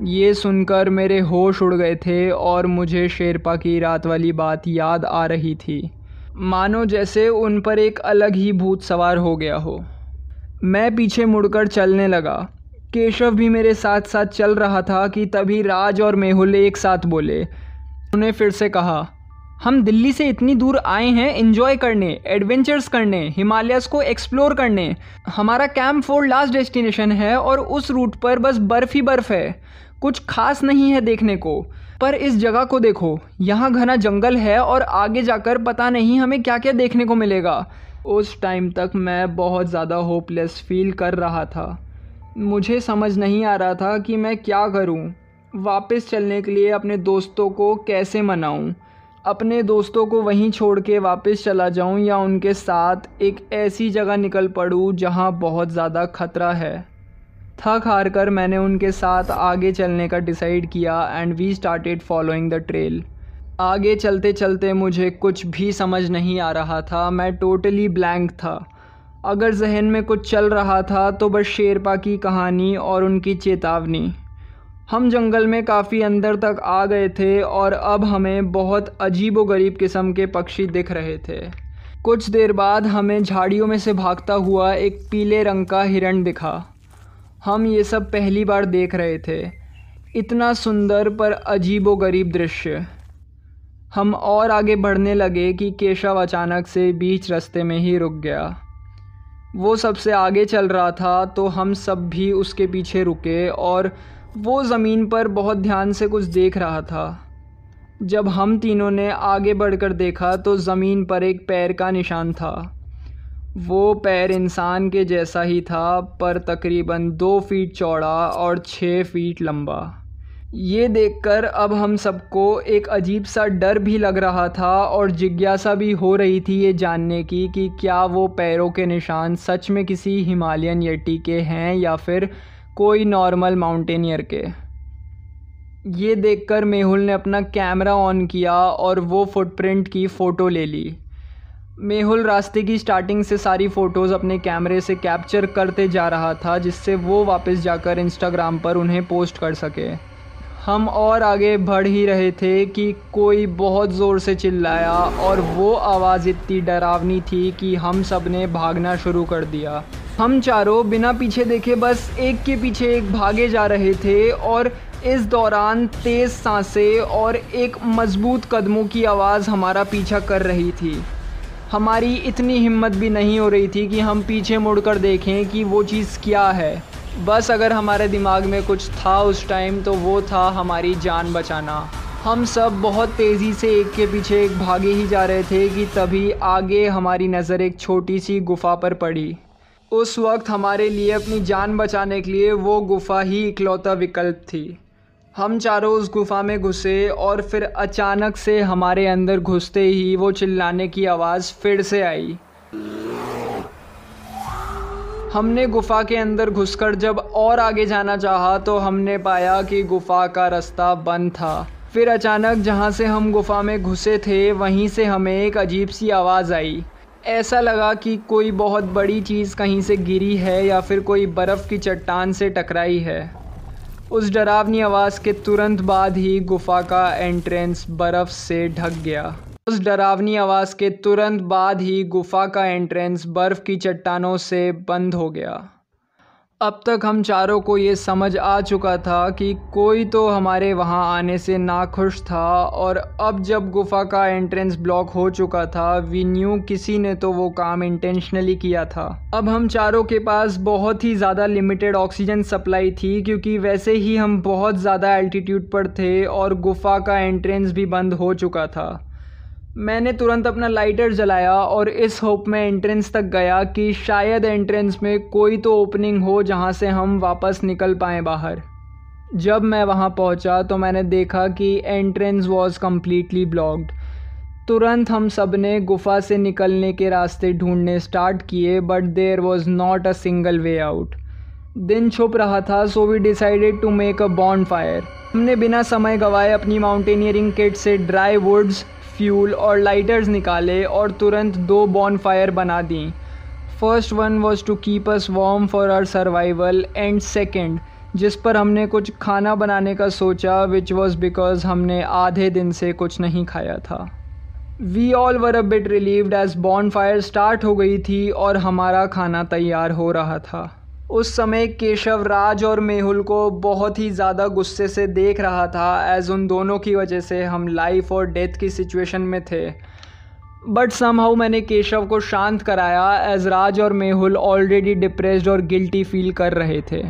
ये सुनकर मेरे होश उड़ गए थे और मुझे शेरपा की रात वाली बात याद आ रही थी। मानो जैसे उन पर एक अलग ही भूत सवार हो गया हो। मैं पीछे मुड़कर चलने लगा। केशव भी मेरे साथ साथ चल रहा था कि तभी राज और मेहुल एक साथ बोले। उन्हें फिर से कहा, हम दिल्ली से इतनी दूर आए हैं एंजॉय करने एडवेंचर्स करने, हिमालयस को एक्सप्लोर करने। हमारा कैंप फोर लास्ट डेस्टिनेशन है और उस रूट पर बस बर्फ़ ही बर्फ़ है। कुछ खास नहीं है देखने को। पर इस जगह को देखो। यहाँ घना जंगल है और आगे जाकर पता नहीं हमें क्या क्या देखने को मिलेगा। उस टाइम तक मैं बहुत ज़्यादा होपलेस फील कर रहा था। मुझे समझ नहीं आ रहा था कि मैं क्या करूँ। वापस चलने के लिए अपने दोस्तों को कैसे मनाऊं? अपने दोस्तों को वहीं छोड़ के वापस चला जाऊँ या उनके साथ एक ऐसी जगह निकल पड़ूं जहाँ बहुत ज़्यादा खतरा है? थक हार कर मैंने उनके साथ आगे चलने का डिसाइड किया and we started following the trail आगे चलते चलते मुझे कुछ भी समझ नहीं आ रहा था, मैं टोटली ब्लैंक था। अगर जहन में कुछ चल रहा था तो बस शेरपा की कहानी और उनकी चेतावनी। हम जंगल में काफ़ी अंदर तक आ गए थे और अब हमें बहुत अजीब व गरीब किस्म के पक्षी दिख रहे थे। कुछ देर बाद हमें झाड़ियों में से भागता हुआ एक पीले रंग का हिरण दिखा। हम ये सब पहली बार देख रहे थे। इतना सुंदर पर अजीब व गरीब दृश्य। हम और आगे बढ़ने लगे कि केशव अचानक से बीच रास्ते में ही रुक गया। वो सबसे आगे चल रहा था तो हम सब भी उसके पीछे रुके और वो ज़मीन पर बहुत ध्यान से कुछ देख रहा था। जब हम तीनों ने आगे बढ़कर देखा तो ज़मीन पर एक पैर का निशान था। वो पैर इंसान के जैसा ही था, पर तकरीबन दो फीट चौड़ा और छः फीट लंबा। ये देखकर अब हम सबको एक अजीब सा डर भी लग रहा था और जिज्ञासा भी हो रही थी ये जानने की कि क्या वो पैरों के निशान सच में किसी हिमालयन यटी के हैं या फिर कोई नॉर्मल माउंटेनियर के। ये देखकर मेहुल ने अपना कैमरा ऑन किया और वो फुटप्रिंट की फ़ोटो ले ली। मेहुल रास्ते की स्टार्टिंग से सारी फ़ोटोज़ अपने कैमरे से कैप्चर करते जा रहा था, जिससे वो वापस जाकर इंस्टाग्राम पर उन्हें पोस्ट कर सके। हम और आगे बढ़ ही रहे थे कि कोई बहुत ज़ोर से चिल्लाया और वो आवाज़ इतनी डरावनी थी कि हम सबने भागना शुरू कर दिया। हम चारों बिना पीछे देखे बस एक के पीछे एक भागे जा रहे थे और इस दौरान तेज़ साँसें और एक मज़बूत कदमों की आवाज़ हमारा पीछा कर रही थी। हमारी इतनी हिम्मत भी नहीं हो रही थी कि हम पीछे मुड़कर देखें कि वो चीज़ क्या है। बस अगर हमारे दिमाग में कुछ था उस टाइम तो वो था हमारी जान बचाना। हम सब बहुत तेज़ी से एक के पीछे एक भागे ही जा रहे थे कि तभी आगे हमारी नज़र एक छोटी सी गुफ़ा पर पड़ी। उस वक्त हमारे लिए अपनी जान बचाने के लिए वो गुफ़ा ही इकलौता विकल्प थी। हम चारों उस गुफ़ा में घुसे और फिर अचानक से हमारे अंदर घुसते ही वो चिल्लाने की आवाज़ फिर से आई। हमने गुफ़ा के अंदर घुसकर जब और आगे जाना चाहा तो हमने पाया कि गुफ़ा का रास्ता बंद था। फिर अचानक जहाँ से हम गुफ़ा में घुसे थे, वहीं से हमें एक अजीब सी आवाज़ आई। ऐसा लगा कि कोई बहुत बड़ी चीज़ कहीं से गिरी है या फिर कोई बर्फ़ की चट्टान से टकराई है। उस डरावनी आवाज़ के तुरंत बाद ही गुफ़ा का एंट्रेंस बर्फ़ से ढक गया। उस डरावनी आवाज़ के तुरंत बाद ही गुफ़ा का एंट्रेंस बर्फ़ की चट्टानों से बंद हो गया। अब तक हम चारों को ये समझ आ चुका था कि कोई तो हमारे वहाँ आने से नाखुश था और अब जब गुफ़ा का एंट्रेंस ब्लॉक हो चुका था वी न्यू किसी ने तो वो काम इंटेंशनली किया था। अब हम चारों के पास बहुत ही ज़्यादा लिमिटेड ऑक्सीजन सप्लाई थी क्योंकि वैसे ही हम बहुत ज़्यादा एल्टीट्यूड पर थे और गुफ़ा का एंट्रेंस भी बंद हो चुका था। मैंने तुरंत अपना लाइटर जलाया और इस होप में एंट्रेंस तक गया कि शायद एंट्रेंस में कोई तो ओपनिंग हो जहाँ से हम वापस निकल पाएँ बाहर। जब मैं वहाँ पहुँचा तो मैंने देखा कि एंट्रेंस वॉज़ कम्प्लीटली ब्लॉक्ड तुरंत हम सबने गुफ़ा से निकलने के रास्ते ढूँढने स्टार्ट किए but there was not a single way out दिन छुप रहा था so we decided to make a bonfire हमने बिना समय गवाए अपनी माउंटेनियरिंग किट से ड्राई वुड्स फ्यूल और लाइटर्स निकाले और तुरंत दो बॉन फायर बना दी। First one was to keep us warm for our survival and second जिस पर हमने कुछ खाना बनाने का सोचा विच वॉज़ बिकॉज़ हमने आधे दिन से कुछ नहीं खाया था। We all were a bit relieved as bonfire start हो गई थी और हमारा खाना तैयार हो रहा था। उस समय केशव राज और मेहुल को बहुत ही ज़्यादा गुस्से से देख रहा था एज उन दोनों की वजह से हम लाइफ और डेथ की सिचुएशन में थे। बट समहाउ मैंने केशव को शांत कराया एज राज और मेहुल ऑलरेडी डिप्रेस्ड और गिल्टी फील कर रहे थे।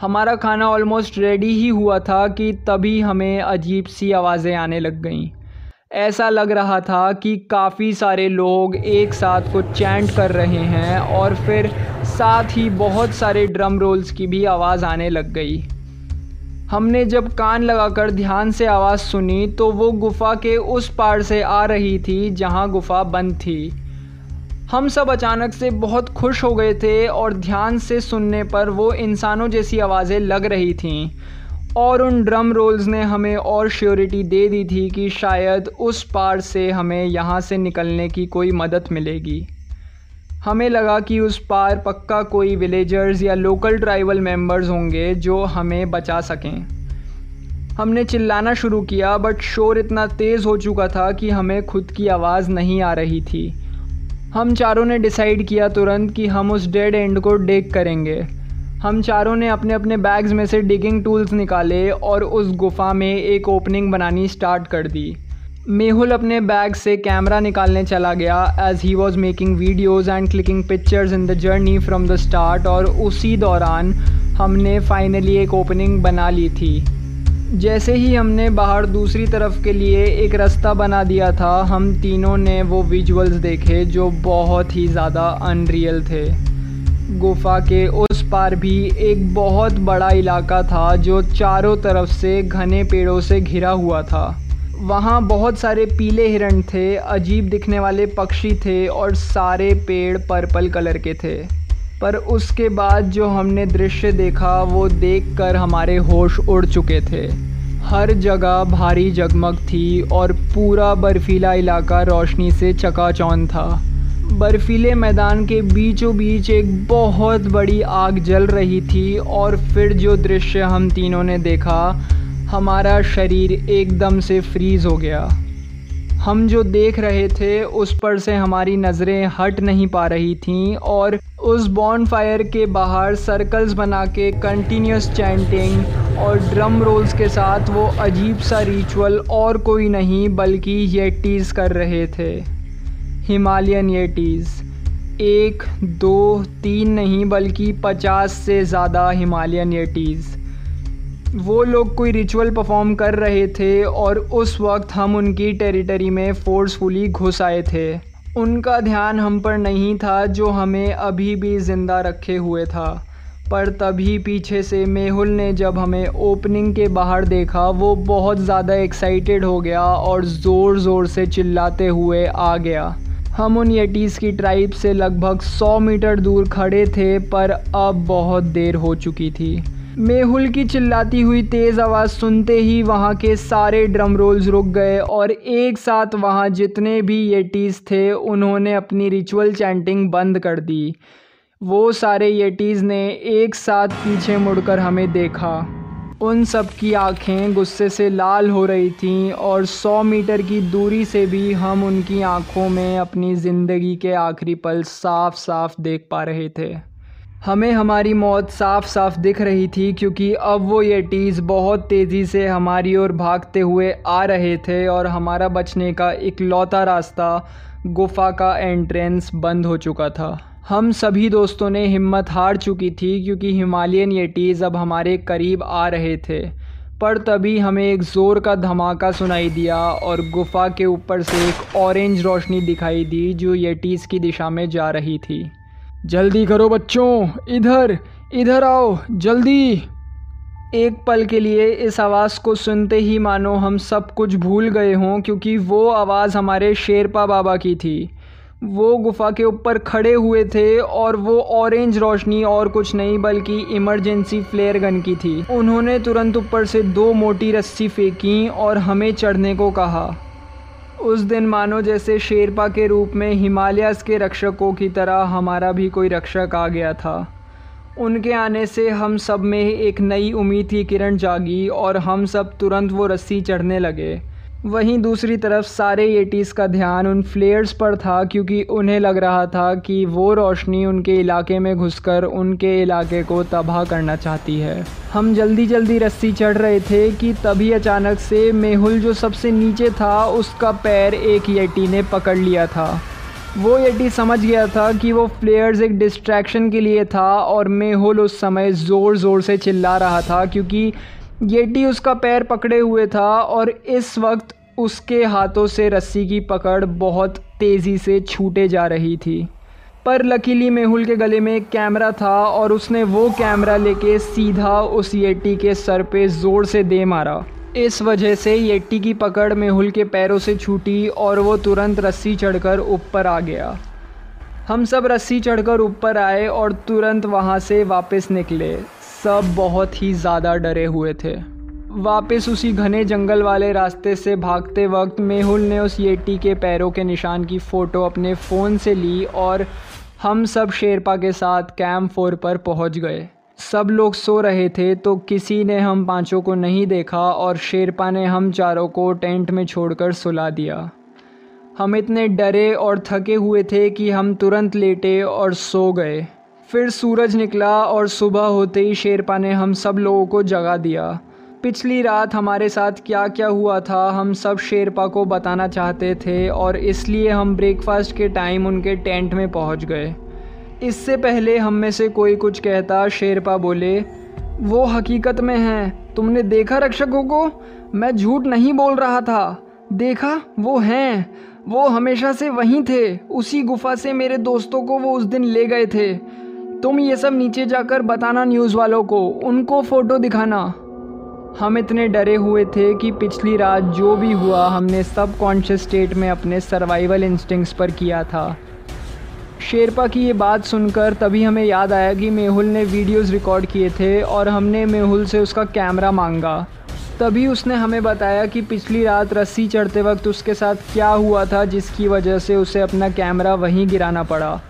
हमारा खाना ऑलमोस्ट रेडी ही हुआ था कि तभी हमें अजीब सी आवाज़ें आने लग गईं। ऐसा लग रहा था कि काफ़ी सारे लोग एक साथ कुछ चैंट कर रहे हैं और फिर साथ ही बहुत सारे ड्रम रोल्स की भी आवाज़ आने लग गई। हमने जब कान लगाकर ध्यान से आवाज़ सुनी तो वो गुफ़ा के उस पार से आ रही थी, जहाँ गुफ़ा बंद थी। हम सब अचानक से बहुत खुश हो गए थे, और ध्यान से सुनने पर वो इंसानों जैसी आवाज़ें लग रही थीं। और उन ड्रम रोल्स ने हमें और श्योरिटी दे दी थी कि शायद उस पार से हमें यहाँ से निकलने की कोई मदद मिलेगी। हमें लगा कि उस पार पक्का कोई विलेजर्स या लोकल ट्राइबल मेंबर्स होंगे जो हमें बचा सकें। हमने चिल्लाना शुरू किया बट शोर इतना तेज़ हो चुका था कि हमें खुद की आवाज़ नहीं आ रही थी। हम चारों ने डिसाइड किया तुरंत कि हम उस डेड एंड को डेक करेंगे। हम चारों ने अपने अपने बैग्स में से डिगिंग टूल्स निकाले और उस गुफ़ा में एक ओपनिंग बनानी स्टार्ट कर दी। मेहुल अपने बैग से कैमरा निकालने चला गया as he was making videos and clicking pictures in the journey from the start और उसी दौरान हमने फाइनली एक ओपनिंग बना ली थी। जैसे ही हमने बाहर दूसरी तरफ़ के लिए एक रास्ता बना दिया था, हम तीनों ने वो विजुअल्स देखे जो बहुत ही ज़्यादा अनरियल थे। गुफा के उस पार भी एक बहुत बड़ा इलाका था जो चारों तरफ़ से घने पेड़ों से घिरा हुआ था। वहाँ बहुत सारे पीले हिरण थे, अजीब दिखने वाले पक्षी थे और सारे पेड़ पर्पल कलर के थे। पर उसके बाद जो हमने दृश्य देखा, वो देखकर हमारे होश उड़ चुके थे। हर जगह भारी जगमग थी और पूरा बर्फीला इलाका रोशनी से चकाचौन था। बर्फीले मैदान के बीचों बीच एक बहुत बड़ी आग जल रही थी और फिर जो दृश्य हम तीनों ने देखा हमारा शरीर एकदम से फ्रीज़ हो गया। हम जो देख रहे थे, उस पर से हमारी नज़रें हट नहीं पा रही थीं और उस बॉन्ड फायर के बाहर सर्कल्स बना के कंटिन्यूस चैंटिंग और ड्रम रोल्स के साथ वो अजीब सा रिचुअल और कोई नहीं, बल्कि येटीज़ कर रहे थे। हिमालयन येटीज़ एक, दो, तीन नहीं, बल्कि पचास से ज़्यादा हिमालयन येटीज़ वो लोग कोई रिचुअल परफॉर्म कर रहे थे और उस वक्त हम उनकी टेरिटरी में फोर्सफुली घुस आए थे। उनका ध्यान हम पर नहीं था जो हमें अभी भी ज़िंदा रखे हुए था। पर तभी पीछे से मेहुल ने जब हमें ओपनिंग के बाहर देखा, वो बहुत ज़्यादा एक्साइटेड हो गया और ज़ोर ज़ोर से चिल्लाते हुए आ गया। हम उन येटीज़ की ट्राइब से लगभग 100 मीटर दूर खड़े थे, पर अब बहुत देर हो चुकी थी। मेहुल की चिल्लाती हुई तेज़ आवाज़ सुनते ही वहाँ के सारे ड्रम रोल्स रुक गए और एक साथ वहाँ जितने भी येटीज़ थे, उन्होंने अपनी रिचुअल चैंटिंग बंद कर दी। वो सारे येटीज़ ने एक साथ पीछे मुड़कर हमें देखा। उन सब की आँखें गुस्से से लाल हो रही थीं और सौ मीटर की दूरी से भी हम उनकी आँखों में अपनी ज़िंदगी के आखिरी पल साफ़ साफ़ देख पा रहे थे। हमें हमारी मौत साफ़ साफ़ दिख रही थी क्योंकि अब वो येटीज़ बहुत तेज़ी से हमारी ओर भागते हुए आ रहे थे और हमारा बचने का इकलौता रास्ता गुफ़ा का एंट्रेंस बंद हो चुका था। हम सभी दोस्तों ने हिम्मत हार चुकी थी क्योंकि हिमालयन येटीज़ अब हमारे करीब आ रहे थे। पर तभी हमें एक ज़ोर का धमाका सुनाई दिया और गुफ़ा के ऊपर से एक ऑरेंज रोशनी दिखाई दी जो येटीज़ की दिशा में जा रही थी। जल्दी करो बच्चों, इधर इधर आओ, जल्दी। एक पल के लिए इस आवाज़ को सुनते ही मानो हम सब कुछ भूल गए हों, क्योंकि वो आवाज़ हमारे शेरपा बाबा की थी। वो गुफ़ा के ऊपर खड़े हुए थे और वो ऑरेंज रोशनी और कुछ नहीं बल्कि इमरजेंसी फ्लेयर गन की थी। उन्होंने तुरंत ऊपर से दो मोटी रस्सी फेंकी और हमें चढ़ने को कहा। उस दिन मानो जैसे शेरपा के रूप में हिमालयस के रक्षकों की तरह हमारा भी कोई रक्षक आ गया था। उनके आने से हम सब में एक नई उम्मीद की किरण जागी और हम सब तुरंत वो रस्सी चढ़ने लगे। वहीं दूसरी तरफ़ सारे एटीज़ का ध्यान उन फ्लेयर्स पर था क्योंकि उन्हें लग रहा था कि वो रोशनी उनके इलाके में घुसकर उनके इलाके को तबाह करना चाहती है। हम जल्दी जल्दी रस्सी चढ़ रहे थे कि तभी अचानक से मेहुल जो सबसे नीचे था, उसका पैर एक येटी ने पकड़ लिया था। वो येटी समझ गया था कि वो फ्लेयर्स एक डिस्ट्रैक्शन के लिए था और मेहुल उस समय ज़ोर ज़ोर से चिल्ला रहा था क्योंकि येटी उसका पैर पकड़े हुए था और इस वक्त उसके हाथों से रस्सी की पकड़ बहुत तेज़ी से छूटे जा रही थी। पर लकीली मेहुल के गले में एक कैमरा था और उसने वो कैमरा लेके सीधा उस येटी के सर पे ज़ोर से दे मारा। इस वजह से येटी की पकड़ मेहुल के पैरों से छूटी और वो तुरंत रस्सी चढ़कर ऊपर आ गया। हम सब रस्सी चढ़कर ऊपर आए और तुरंत वहाँ से वापस निकले। सब बहुत ही ज़्यादा डरे हुए थे। वापस उसी घने जंगल वाले रास्ते से भागते वक्त मेहुल ने उस येटी के पैरों के निशान की फ़ोटो अपने फ़ोन से ली और हम सब शेरपा के साथ कैंप फोर पर पहुँच गए। सब लोग सो रहे थे तो किसी ने हम पाँचों को नहीं देखा और शेरपा ने हम चारों को टेंट में छोड़कर सुला दिया। हम इतने डरे और थके हुए थे कि हम तुरंत लेटे और सो गए। फिर सूरज निकला और सुबह होते ही शेरपा ने हम सब लोगों को जगा दिया। पिछली रात हमारे साथ क्या क्या हुआ था, हम सब शेरपा को बताना चाहते थे और इसलिए हम ब्रेकफास्ट के टाइम उनके टेंट में पहुँच गए। इससे पहले हम में से कोई कुछ कहता, शेरपा बोले, वो हकीकत में हैं। तुमने देखा रक्षकों को? मैं झूठ नहीं बोल रहा था। देखा? वो हैं। वो हमेशा से वहीं थे। उसी गुफा से मेरे दोस्तों को वो उस दिन ले गए थे। तुम ये सब नीचे जाकर बताना न्यूज़ वालों को। उनको फ़ोटो दिखाना। हम इतने डरे हुए थे कि पिछली रात जो भी हुआ, हमने सब कॉन्शियस स्टेट में अपने सर्वाइवल इंस्टिंक्ट्स पर किया था। शेरपा की ये बात सुनकर तभी हमें याद आया कि मेहुल ने वीडियोस रिकॉर्ड किए थे और हमने मेहुल से उसका कैमरा मांगा। तभी उसने हमें बताया कि पिछली रात रस्सी चढ़ते वक्त उसके साथ क्या हुआ था, जिसकी वजह से उसे अपना कैमरा वहीं गिराना पड़ा।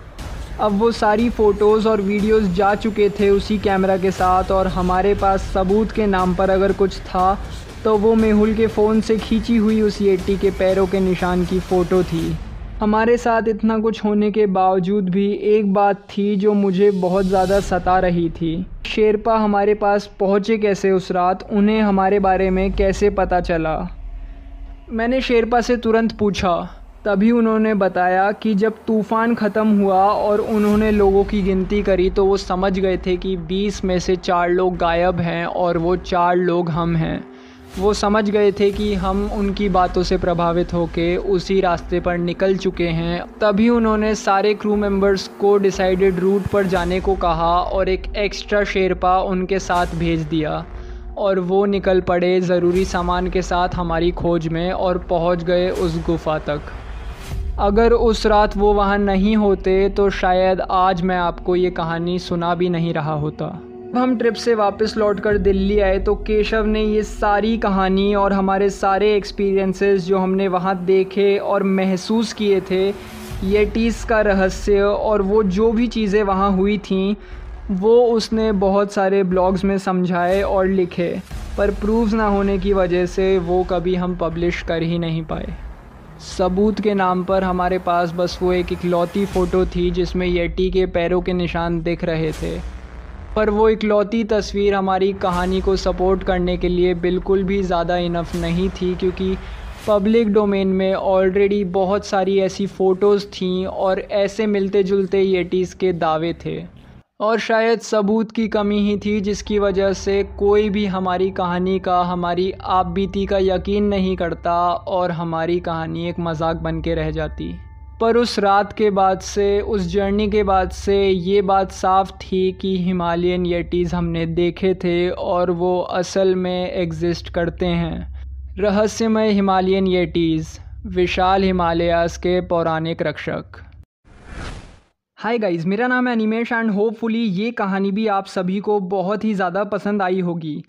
अब वो सारी फ़ोटोज़ और वीडियोस जा चुके थे उसी कैमरा के साथ और हमारे पास सबूत के नाम पर अगर कुछ था तो वो मेहुल के फ़ोन से खींची हुई उस येटी के पैरों के निशान की फ़ोटो थी। हमारे साथ इतना कुछ होने के बावजूद भी एक बात थी जो मुझे बहुत ज़्यादा सता रही थी। शेरपा हमारे पास पहुँचे कैसे उस रात, उन्हें हमारे बारे में कैसे पता चला? मैंने शेरपा से तुरंत पूछा। तभी उन्होंने बताया कि जब तूफ़ान ख़त्म हुआ और उन्होंने लोगों की गिनती करी तो वो समझ गए थे कि 20 में से चार लोग गायब हैं और वो चार लोग हम हैं। वो समझ गए थे कि हम उनकी बातों से प्रभावित होकर उसी रास्ते पर निकल चुके हैं। तभी उन्होंने सारे क्रू मेंबर्स को डिसाइडेड रूट पर जाने को कहा और एक एक्स्ट्रा शेरपा उनके साथ भेज दिया और वो निकल पड़े ज़रूरी सामान के साथ हमारी खोज में और पहुँच गए उस गुफ़ा तक। अगर उस रात वो वहाँ नहीं होते तो शायद आज मैं आपको ये कहानी सुना भी नहीं रहा होता। जब हम ट्रिप से वापस लौटकर दिल्ली आए तो केशव ने ये सारी कहानी और हमारे सारे एक्सपीरियंसेस जो हमने वहाँ देखे और महसूस किए थे येटीज़ का रहस्य और वो जो भी चीज़ें वहाँ हुई थी, वो उसने बहुत सारे ब्लॉग्स में समझाए और लिखे। पर प्रूफ ना होने की वजह से वो कभी हम पब्लिश कर ही नहीं पाए। सबूत के नाम पर हमारे पास बस वो एक इकलौती फ़ोटो थी जिसमें येटी के पैरों के निशान दिख रहे थे। पर वो इकलौती तस्वीर हमारी कहानी को सपोर्ट करने के लिए बिल्कुल भी ज़्यादा इनफ नहीं थी क्योंकि पब्लिक डोमेन में ऑलरेडी बहुत सारी ऐसी फ़ोटोज़ थीं और ऐसे मिलते जुलते येटीज़ के दावे थे। और शायद सबूत की कमी ही थी जिसकी वजह से कोई भी हमारी कहानी का, हमारी आप बीती का यकीन नहीं करता और हमारी कहानी एक मज़ाक बन के रह जाती। पर उस रात के बाद से, उस जर्नी के बाद से ये बात साफ़ थी कि हिमालयन येटीज़ हमने देखे थे और वो असल में एग्जिस्ट करते हैं। रहस्यमय हिमालयन येटीज़ विशाल हिमालयास के पौराणिक रक्षक। हाय गाइस मेरा नाम है अनिमेश एंड होपफुली ये कहानी भी आप सभी को बहुत ही ज़्यादा पसंद आई होगी।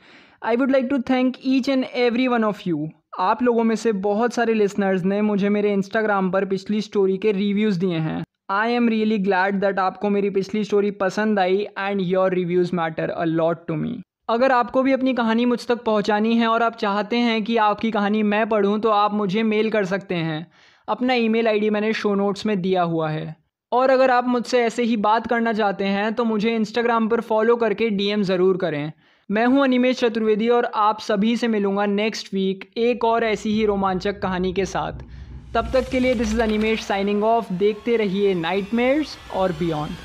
I would like to thank each and every one of you आप लोगों में से बहुत सारे लिसनर्स ने मुझे मेरे इंस्टाग्राम पर पिछली स्टोरी के रिव्यूज़ दिए हैं। I am really glad that आपको मेरी पिछली स्टोरी पसंद आई and your reviews matter a lot to me अगर आपको भी अपनी कहानी मुझ तक पहुंचानी है और आप चाहते हैं कि आपकी कहानी मैं पढ़ूं तो आप मुझे मेल कर सकते हैं। अपना ईमेल आईडी मैंने शो नोट्स में दिया हुआ है। और अगर आप मुझसे ऐसे ही बात करना चाहते हैं तो मुझे इंस्टाग्राम पर फॉलो करके डीएम ज़रूर करें। मैं हूँ अनिमेश चतुर्वेदी और आप सभी से मिलूँगा नेक्स्ट वीक एक और ऐसी ही रोमांचक कहानी के साथ। तब तक के लिए this is Animesh signing off देखते रहिए नाइटमेयर्स और बियॉन्ड